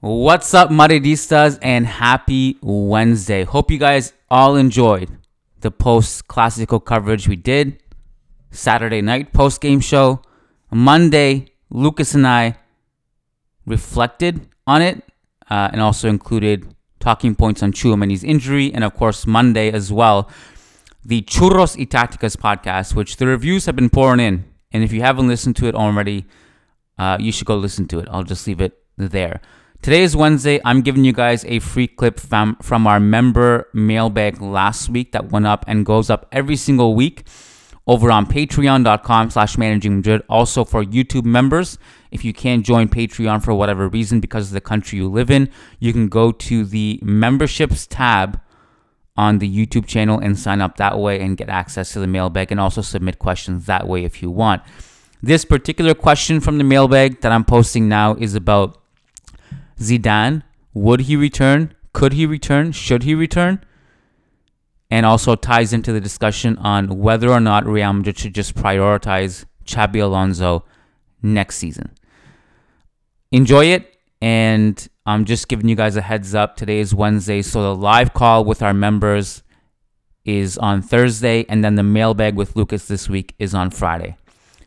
What's up, Madridistas, and happy Wednesday. Hope you guys all enjoyed the post Clásico coverage we did. Saturday night post game show. Monday, Lucas and I reflected on it uh, and also included talking points on Tchouaméni's injury. And of course, Monday as well, the Churros y Tacticas podcast, which the reviews have been pouring in. And if you haven't listened to it already, uh, you should go listen to it. I'll just leave it there. Today is Wednesday. I'm giving you guys a free clip from, from our member mailbag last week that went up and goes up every single week over on patreon.com slash managing Madrid. Also for YouTube members, if you can't join Patreon for whatever reason because of the country you live in, you can go to the memberships tab on the YouTube channel and sign up that way and get access to the mailbag and also submit questions that way if you want. This particular question from the mailbag that I'm posting now is about Zidane. Would he return? Could he return? Should he return? And also ties into the discussion on whether or not Real Madrid should just prioritize Xabi Alonso next season. Enjoy it, and I'm just giving you guys a heads up. Today is Wednesday, so the live call with our members is on Thursday, and then the mailbag with Lucas this week is on Friday.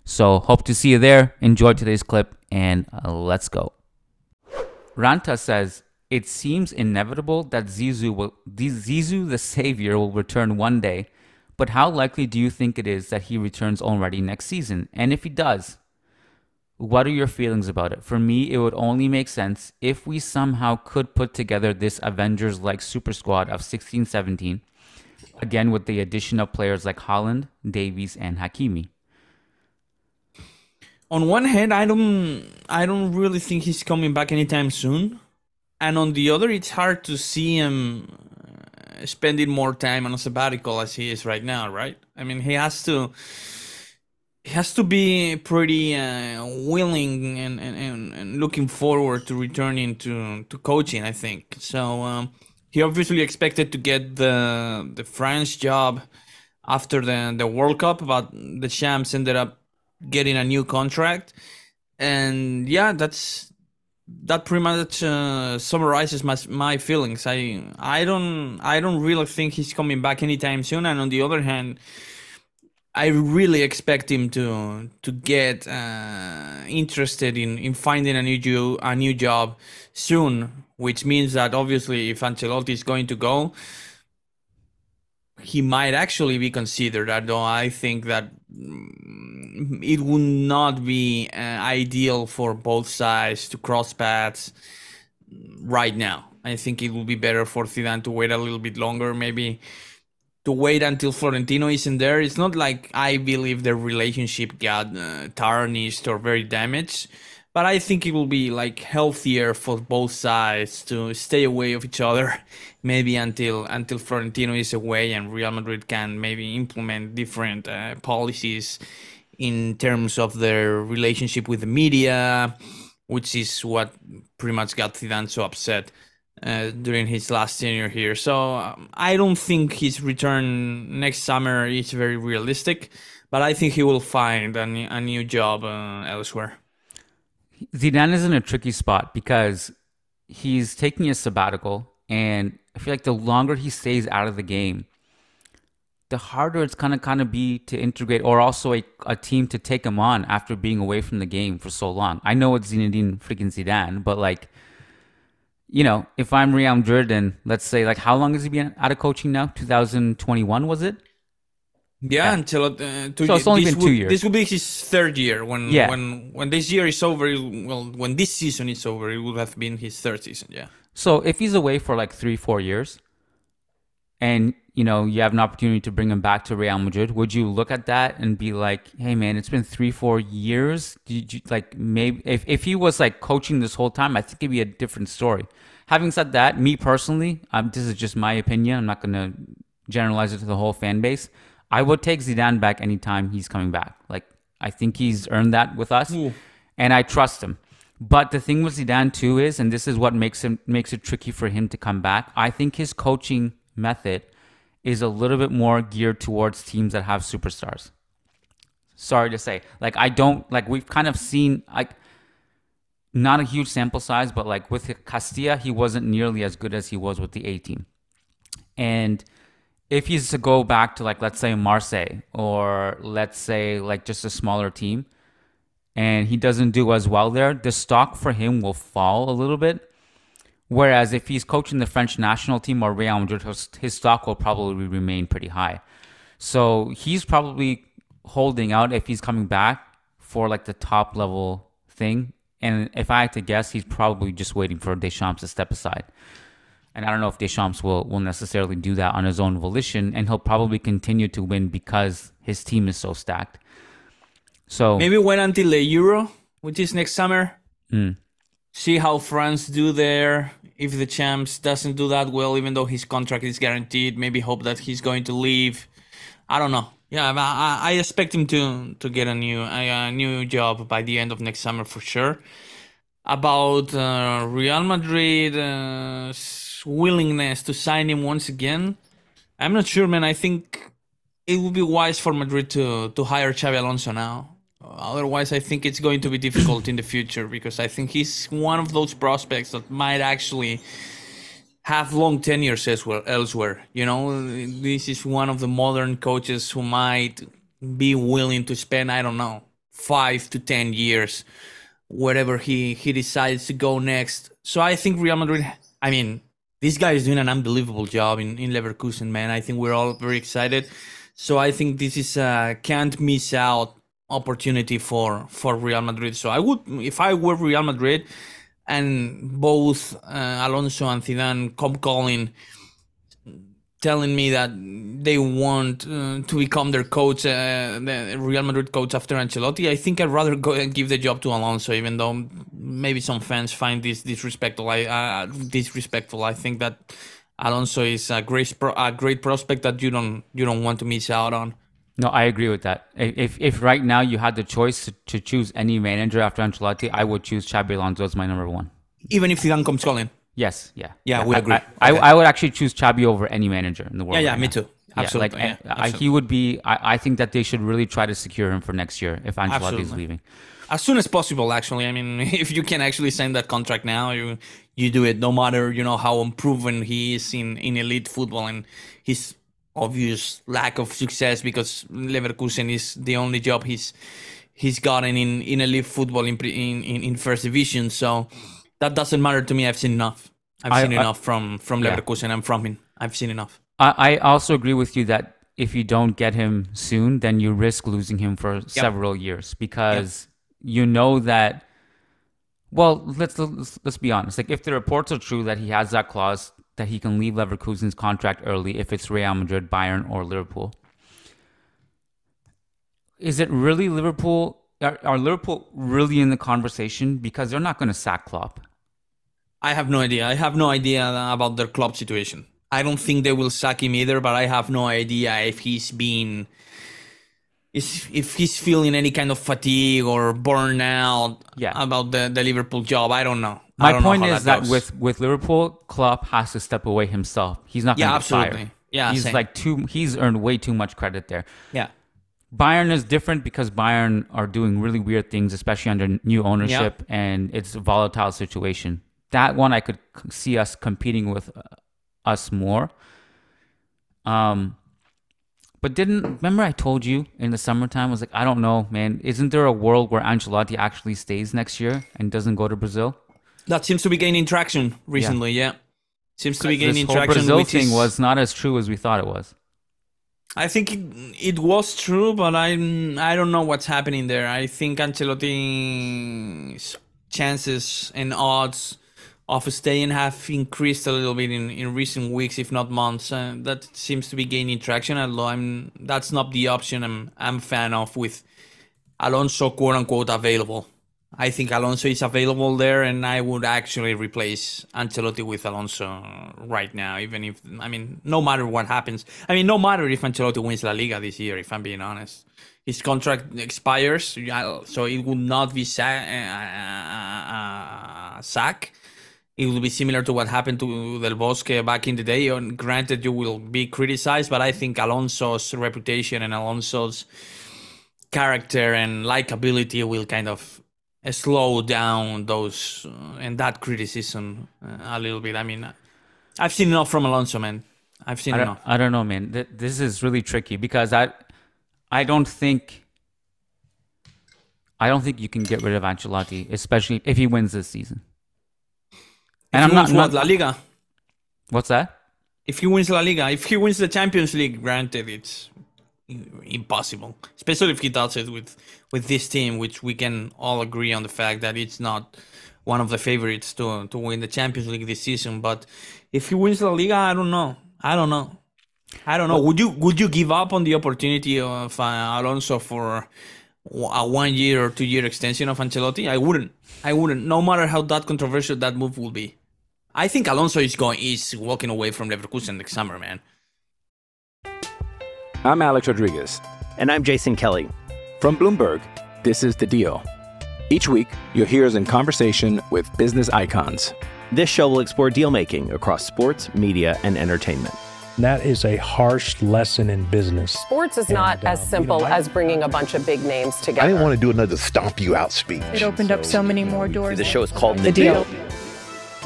So hope to see you there. Enjoy today's clip, and uh, let's go. Ranta says, It seems inevitable that Zizou, will, Zizou the Savior will return one day, but how likely do you think it is that he returns already next season? And if he does, what are your feelings about it? For me, it would only make sense if we somehow could put together this Avengers like super squad of 16 17, again with the addition of players like Haaland, Davies, and Hakimi. On one hand, I don't, I don't really think he's coming back anytime soon, and on the other, it's hard to see him uh, spending more time on a sabbatical as he is right now, right? I mean, he has to, he has to be pretty uh, willing and, and, and, looking forward to returning to, to coaching. I think so. Um, he obviously expected to get the the France job after the the World Cup, but Deschamps ended up getting a new contract. And yeah that's that pretty much uh, summarizes my my feelings. I i don't i don't really think he's coming back anytime soon. And on the other hand i really expect him to to get uh, interested in in finding a new jo- a new job soon which means that obviously if Ancelotti is going to go he might actually be considered. Although I think that mm, it would not be uh, ideal for both sides to cross paths right now. I think it would be better for Zidane to wait a little bit longer, maybe to wait until Florentino isn't there. It's not like I believe their relationship got uh, tarnished or very damaged, but I think it will be like healthier for both sides to stay away of each other, maybe until until Florentino is away and Real Madrid can maybe implement different uh, policies in terms of their relationship with the media, which is what pretty much got Zidane so upset uh, during his last tenure here. So um, I don't think his return next summer is very realistic, but I think he will find a, ne- a new job uh, elsewhere. Zidane is in a tricky spot because he's taking a sabbatical, and I feel like the longer he stays out of the game, the harder it's gonna kind of be to integrate, or also a, a team to take him on after being away from the game for so long. I know it's Zinedine freaking Zidane, but like, you know, if I'm Real Madrid and let's say like, how long has he been out of coaching now? 2021 was it? Yeah, Yeah. until uh, two, So it's only been two would- years. This will be his third year. When Yeah. when when this year is over, well, when this season is over, it will have been his third season. Yeah. So if he's away for like three, four years, and you know you have an opportunity to bring him back to Real Madrid, would you look at that and be like, "Hey, man, it's been three, four years. Did you like maybe if if he was like coaching this whole time, I think it'd be a different story." Having said that, me personally, um, this is just my opinion. I'm not gonna generalize it to the whole fan base. I would take Zidane back anytime he's coming back. Like I think he's earned that with us, and I trust him. But the thing with Zidane too is, and this is what makes him makes it tricky for him to come back. I think his coaching method is a little bit more geared towards teams that have superstars. Sorry to say, like I don't like we've kind of seen like not a huge sample size, but like with Castilla, he wasn't nearly as good as he was with the A team. And if he's to go back to like let's say Marseille or let's say like just a smaller team, and he doesn't do as well there, the stock for him will fall a little bit. Whereas if he's coaching the French national team or Real Madrid, his, stock will probably remain pretty high. So he's probably holding out if he's coming back for like the top level thing. And if I had to guess, he's probably just waiting for Deschamps to step aside. And I don't know if Deschamps will, will necessarily do that on his own volition. And he'll probably continue to win because his team is so stacked. So Maybe wait until the Euro, which is next summer. Mm. See how France do there. If Deschamps doesn't do that well, even though his contract is guaranteed, maybe hope that he's going to leave. I don't know. Yeah, I, I expect him to to get a new a, new job by the end of next summer for sure. About uh, Real Madrid uh, willingness to sign him once again, I'm not sure, man. I think it would be wise for Madrid to to hire Xabi Alonso now. Otherwise, I think it's going to be difficult in the future because I think he's one of those prospects that might actually have long tenures elsewhere. Elsewhere, you know, this is one of the modern coaches who might be willing to spend I don't know five to ten years wherever he he decides to go next. So I think Real Madrid. I mean, this guy is doing an unbelievable job in in Leverkusen, man. I think we're all very excited. So I think this is a can't miss out opportunity for for Real Madrid. So I would, if I were Real Madrid, and both uh, Alonso and Zidane come calling, telling me that they want uh, to become their coach, uh, the Real Madrid coach after Ancelotti, I think I'd rather go and give the job to Alonso, even though maybe some fans find this disrespectful. I uh, disrespectful. I think that Alonso is a great a great prospect that you don't you don't want to miss out on. No, I agree with that. If if, right now you had the choice to, to choose any manager after Ancelotti, I would choose Xabi Alonso as my number one. Even if Zidane comes calling. Yes, yeah, Yeah, we I- agree. I, I, Okay. I would actually choose Xabi over any manager in the world. Yeah, yeah, right me now. too. Yeah, Absolutely, like, yeah, I- I, absolutely. he would be. I, I think that they should really try to secure him for next year if Ancelotti is leaving. as soon as possible actually i mean if you can actually sign that contract now you you do it no matter you know how unproven he is in in elite football and his obvious lack of success because leverkusen is the only job he's he's gotten in in elite football in in in, first division. So that doesn't matter to me. I've seen enough. I've I- seen I- enough from from Yeah. leverkusen. And from him. I've seen enough. I, I also agree with you that if you don't get him soon, then you risk losing him for several years because you know that. Well, let's, let's let's be honest. Like, if the reports are true that he has that clause that he can leave Leverkusen's contract early if it's Real Madrid, Bayern, or Liverpool, is it really Liverpool? Are, are Liverpool really in the conversation because they're not going to sack Klopp? I have no idea. I have no idea about their club situation. I don't think they will sack him either, but I have no idea if he's been is if he's feeling any kind of fatigue or burnout Yeah. about the, the Liverpool job. I don't know. I My don't know point how is that, with with Liverpool, Klopp has to step away himself. He's not going Yeah, to fired. absolutely. Yeah, he's same. like too. He's earned way too much credit there. yeah. Bayern is different because Bayern are doing really weird things, especially under new ownership, and it's a volatile situation. That one I could see us competing with uh, us more. Um, But didn't remember I told you in the summertime? I was like, I don't know, man. Isn't there a world where Ancelotti actually stays next year and doesn't go to Brazil? That seems to be gaining traction recently. Yeah, seems to be gaining this whole traction. Brazil thing is- was not as true as we thought it was. I think it, it was true, but I I don't know what's happening there. I think Ancelotti's chances and odds of staying have increased a little bit in, in recent weeks, if not months. Uh, that seems to be gaining traction. Although I'm that's not the option I'm I'm a fan of with Alonso quote unquote available. I think Alonso is available there, and I would actually replace Ancelotti with Alonso right now, even if I mean, no matter what happens. I mean, no matter if Ancelotti wins La Liga this year, if I'm being honest, his contract expires, so it would not be sa- uh, uh, sack. It will be similar to what happened to Del Bosque back in the day. And granted, you will be criticized, but I think Alonso's reputation and Alonso's character and likability will kind of slow down those uh, and that criticism uh, a little bit. I mean, I've seen enough from Alonso, man. I've seen I enough. I don't know, man. Th- This is really tricky because I, I don't think, I don't think you can get rid of Ancelotti, especially if he wins this season. And I'm not, what, not. La Liga. What's that? If he wins La Liga, if he wins the Champions League, granted, it's impossible. Especially if he does it with with this team, which we can all agree on the fact that it's not one of the favorites to to win the Champions League this season. But if he wins La Liga, I don't know. I don't know. I don't know. Would you would you give up on the opportunity of uh, Alonso for a one year or two year extension of Ancelotti? I wouldn't. I wouldn't. No matter how that controversial that move will be. I think Alonso is going is walking away from Leverkusen next summer, man. I'm Alex Rodriguez. And I'm Jason Kelly. From Bloomberg, this is The Deal. Each week, you'll hear us in conversation with business icons. This show will explore deal making across sports, media, and entertainment. That is a harsh lesson in business. Sports is not And, as um, you simple know, I- as bringing a bunch of big names together. I didn't want to do another stomp you out speech. It opened up so many more doors. The show is called The Deal.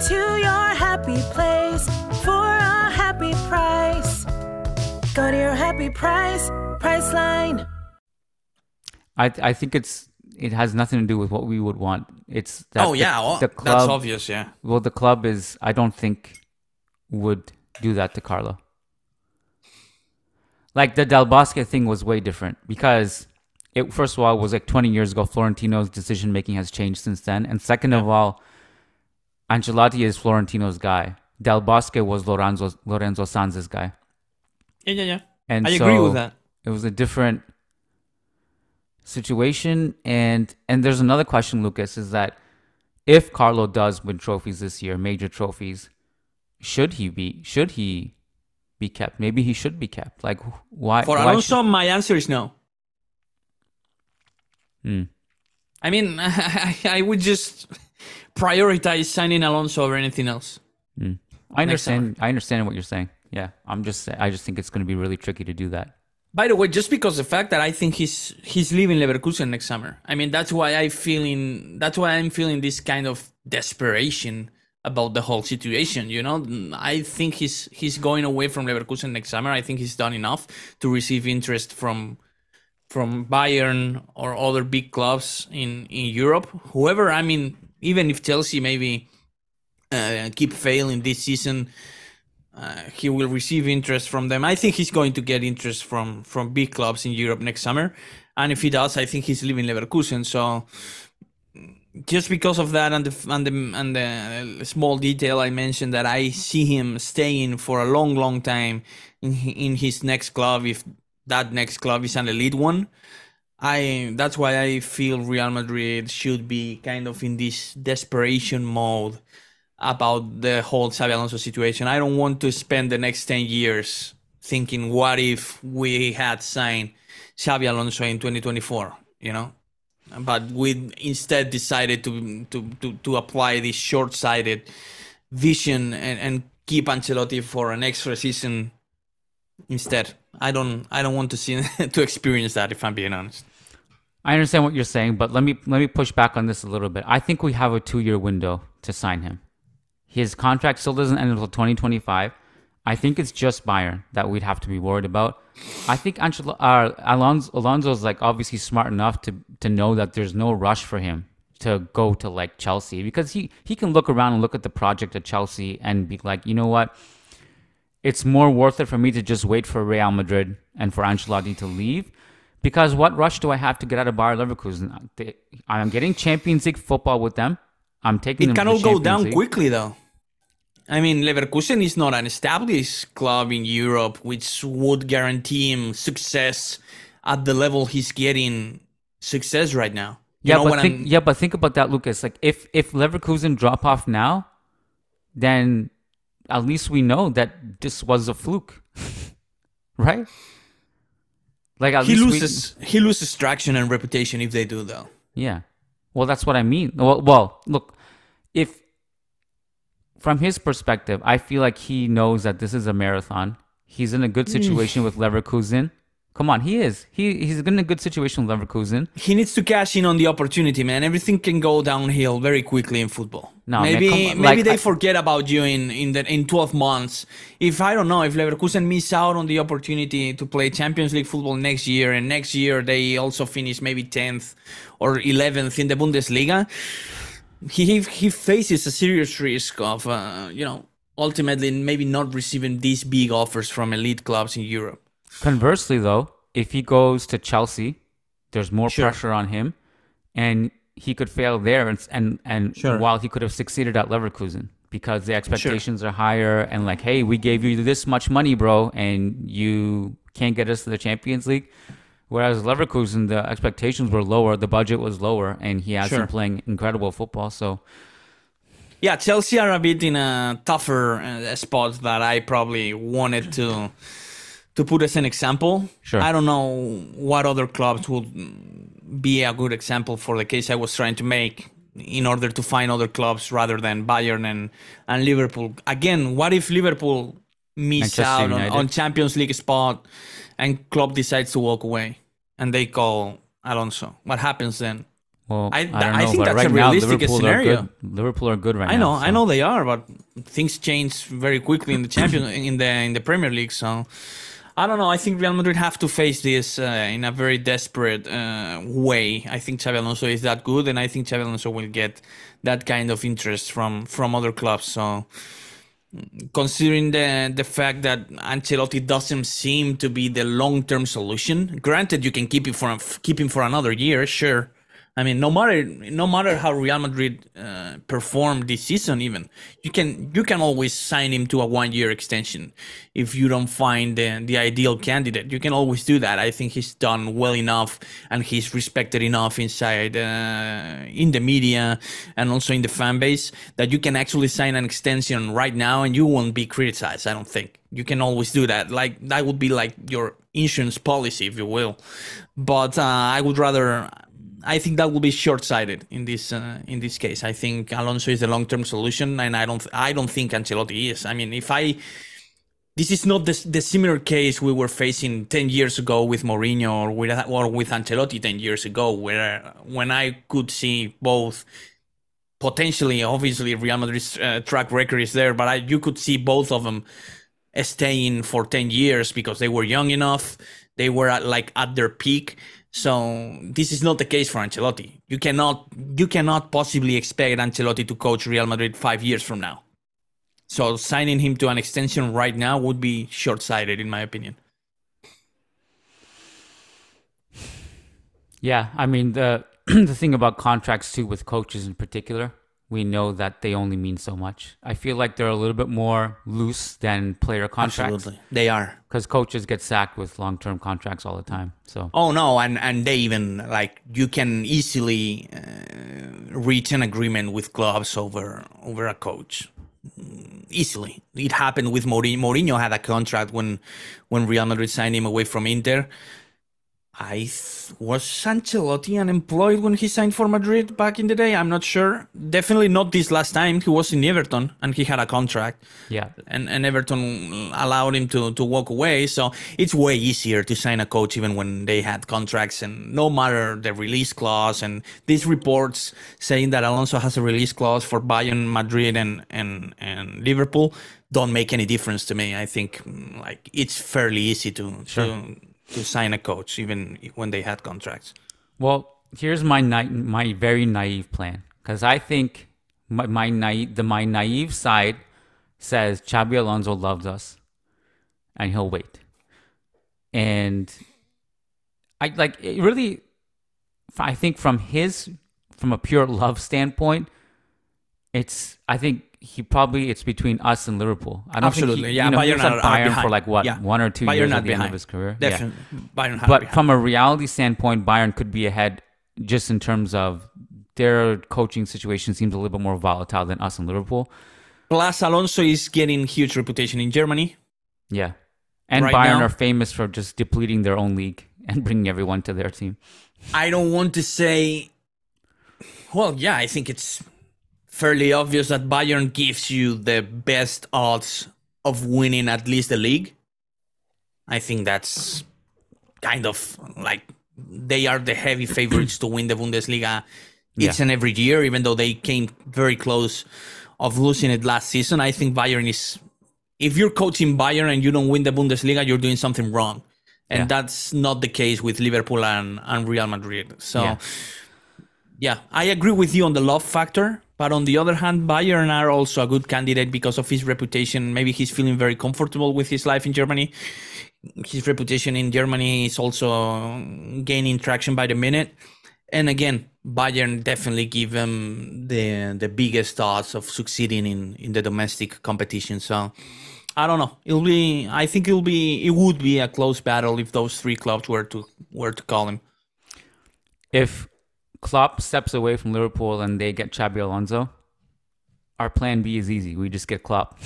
Go to your happy place for a happy price. Go to your happy price, Priceline. I I think it's it has nothing to do with what we would want. It's that oh the- yeah, well, the that's obvious. Yeah. Well, the club is I don't think would do that to Carlo. Like the Del Bosque thing was way different because it first of all was like 20 years ago. Florentino's decision making has changed since then, and second of all, Ancelotti is Florentino's guy. Del Bosque was Lorenzo Lorenzo Sanz's guy, Yeah, yeah, yeah. and I agree with that. It was a different situation, and and there's another question, Lucas, is that if Carlo does win trophies this year, major trophies, should he be should he be kept? Maybe he should be kept. Like why? For why Alonso, my answer is no. Hmm. I mean, I, I would just prioritize signing Alonso over anything else. Hmm. I understand. I understand what you're saying. Yeah, I'm just. I just think it's going to be really tricky to do that. By the way, just because the fact that I think he's he's leaving Leverkusen next summer. I mean, that's why I feeling that's why I'm feeling this kind of desperation about the whole situation. You know, I think he's he's going away from Leverkusen next summer. I think he's done enough to receive interest from from Bayern or other big clubs in in Europe. Whoever, I mean, even if Chelsea maybe uh, keep failing this season, uh, he will receive interest from them. I think he's going to get interest from from big clubs in Europe next summer, and if he does, I think he's leaving Leverkusen. So just because of that and the and the and the small detail I mentioned that I see him staying for a long, long time in in his next club if that next club is an elite one. I that's why I feel Real Madrid should be kind of in this desperation mode about the whole Xabi Alonso situation. I don't want to spend the next 10 years thinking, what if we had signed Xabi Alonso in 2024? You know, but we instead decided to to to, to apply this short-sighted vision and, and keep Ancelotti for an extra season instead. I don't I don't want to see to experience that if I'm being honest. I understand what you're saying, but let me let me push back on this a little bit. I think we have a two year window to sign him. His contract still doesn't end until 2025. I think it's just Bayern that we'd have to be worried about. I think Angelo, uh, Alonso Alonso's like obviously smart enough to to know that there's no rush for him to go to like Chelsea because he he can look around and look at the project at Chelsea and be like, you know what, it's more worth it for me to just wait for Real Madrid and for Ancelotti to leave. Because what rush do I have to get out of Bayer Leverkusen? I'm getting Champions League football with them. I'm taking. It can all go down League. quickly, though. I mean, Leverkusen is not an established club in Europe, which would guarantee him success at the level he's getting success right now. You yeah, but think, yeah, but think about that, Lucas. Like, if if Leverkusen drop off now, then at least we know that this was a fluke, right? Like he loses we... he loses traction and reputation if they do though. Yeah, well, that's what I mean. Well, well, look, if from his perspective, I feel like he knows that this is a marathon. He's in a good mm. situation with Leverkusen. Come on, he is. He he's in a good situation with Leverkusen. He needs to cash in on the opportunity, man. Everything can go downhill very quickly in football. No, maybe man, maybe like, they I, forget about you in in the in 12 months. If I don't know, if Leverkusen miss out on the opportunity to play Champions League football next year, and next year they also finish maybe 10th or 11th in the Bundesliga, he he faces a serious risk of uh, you know ultimately maybe not receiving these big offers from elite clubs in Europe. Conversely, though, if he goes to Chelsea, there's more sure. pressure on him, and he could fail there, and and, and sure. while he could have succeeded at Leverkusen because the expectations sure. are higher, and like, hey, we gave you this much money, bro, and you can't get us to the Champions League. Whereas Leverkusen, the expectations were lower, the budget was lower, and he has been playing incredible football. So, yeah, Chelsea are a bit in a tougher uh, spot that I probably wanted to to put as an example. Sure. I don't know what other clubs would be a good example for the case I was trying to make in order to find other clubs rather than Bayern and, and Liverpool. Again, what if Liverpool miss out on, on, Champions League spot and club decides to walk away and they call Alonso? What happens then? Well, I, I, I think that's right a realistic now, scenario. Are good. Liverpool are good right I know, now. So. I know they are, but things change very quickly in the champion in the in the Premier League. So I don't know. I think Real Madrid have to face this uh, in a very desperate uh, way. I think Xabi Alonso is that good, and I think Xabi Alonso will get that kind of interest from from other clubs. So, considering the the fact that Ancelotti doesn't seem to be the long term solution, granted you can keep him for keep him for another year, sure. I mean, no matter no matter how Real Madrid uh, perform this season, even you can you can always sign him to a one year extension if you don't find the, the ideal candidate. You can always do that. I think he's done well enough and he's respected enough inside uh, in the media and also in the fan base that you can actually sign an extension right now and you won't be criticized. I don't think you can always do that. Like that would be like your insurance policy, if you will. But uh, I would rather I think that will be short-sighted in this uh, in this case. I think Alonso is the long-term solution, and I don't I don't think Ancelotti is. I mean, if I this is not the, the similar case we were facing 10 years ago with Mourinho or with or with Ancelotti 10 years ago, where when I could see both potentially, obviously Real Madrid's uh, track record is there, but I, you could see both of them staying for 10 years because they were young enough, they were at, like at their peak so this is not the case for Ancelotti. You cannot you cannot possibly expect Ancelotti to coach Real Madrid five years from now. So signing him to an extension right now would be short-sighted, in my opinion. Yeah, I mean the the thing about contracts too with coaches in particular we know that they only mean so much. I feel like they're a little bit more loose than player contracts. Absolutely, they are because coaches get sacked with long-term contracts all the time. So oh no, and and they even like you can easily uh, reach an agreement with clubs over over a coach. Easily. It happened with Mourinho. Mourinho had a contract when when Real Madrid signed him away from Inter. I th- was Ancelotti unemployed when he signed for Madrid back in the day. I'm not sure. Definitely not this last time. He was in Everton and he had a contract. Yeah. And and Everton allowed him to to walk away. So it's way easier to sign a coach even when they had contracts and no matter the release clause and these reports saying that Alonso has a release clause for Bayern, Madrid and and and Liverpool don't make any difference to me. I think like it's fairly easy to Sure. to to sign a coach even when they had contracts. Well, here's my na- my very naive plan because I think my, my naive the my naive side says Xabi Alonso loves us, and he'll wait. And I like it really. I think from his from a pure love standpoint, it's I think he probably it's between us and Liverpool. I don't Absolutely, think he, yeah. You know, Bayern was at are- are Bayern for like what Yeah. one or two Bayern years at the end of his career. Yeah. Definitely, Bayern But behind. from a reality standpoint, Bayern could be ahead just in terms of their coaching situation seems a little bit more volatile than us in Liverpool. Plus, Alonso is getting huge reputation in Germany. Yeah. And Right Bayern now- are famous for just depleting their own league and bringing everyone to their team. I don't want to say. Well, yeah, I think it's fairly obvious that Bayern gives you the best odds of winning at least the league. I think that's kind of like they are the heavy favorites to win the Bundesliga each Yeah. and every year, even though they came very close of losing it last season. I think Bayern is. If you're coaching Bayern and you don't win the Bundesliga, you're doing something wrong. And Yeah. that's not the case with Liverpool and, and Real Madrid. So, Yeah. yeah. I agree with you on the love factor. But on the other hand, Bayern are also a good candidate because of his reputation. Maybe he's feeling very comfortable with his life in Germany. His reputation in Germany is also gaining traction by the minute. And again, Bayern definitely give him the the biggest odds of succeeding in, in the domestic competition. So I don't know. It'll be I think it'll be it would be a close battle if those three clubs were to were to call him. If Klopp steps away from Liverpool and they get Xabi Alonso, our plan B is easy. We just get Klopp.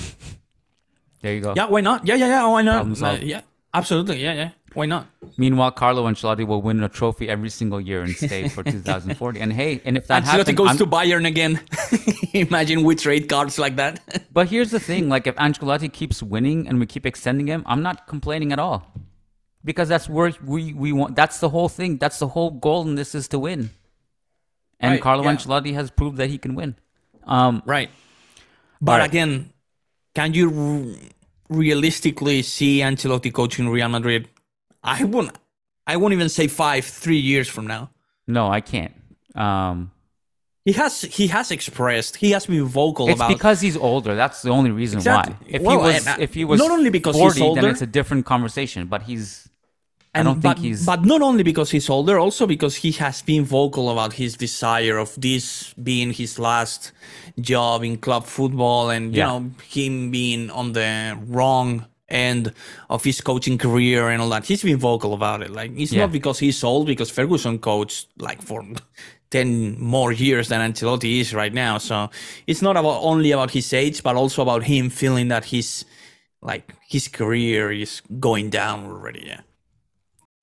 there you go. Yeah, why not? Yeah, yeah, yeah. Why not? Uh, yeah, absolutely. Yeah, yeah. Why not? Meanwhile, Carlo Ancelotti will win a trophy every single year and stay for 2040. And hey, and if that Ancelotti happens, goes I'm- to Bayern again. Imagine we trade cards like that. But here's the thing: like, if Ancelotti keeps winning and we keep extending him, I'm not complaining at all, because that's where we we want. That's the whole thing. That's the whole goal in this is to win. And Right, Carlo yeah. Ancelotti has proved that he can win. Um, right. But Right. again, can you r- realistically see Ancelotti coaching Real Madrid? I won't. I won't even say five, three years from now. no, I can't. Um, He has he has expressed he has been vocal it's about because he's older. That's the only reason Exactly. why. If Well, he was, and, uh, if he was not only because he's 40, then it's a different conversation. But he's. I don't think but, he's. But not only because he's older, also because he has been vocal about his desire of this being his last job in club football, and you Yeah. know him being on the wrong end of his coaching career and all that. He's been vocal about it. Like it's Yeah. not because he's old, because Ferguson coached like for ten more years than Ancelotti is right now. So it's not about only about his age, but also about him feeling that his like his career is going down already. Yeah.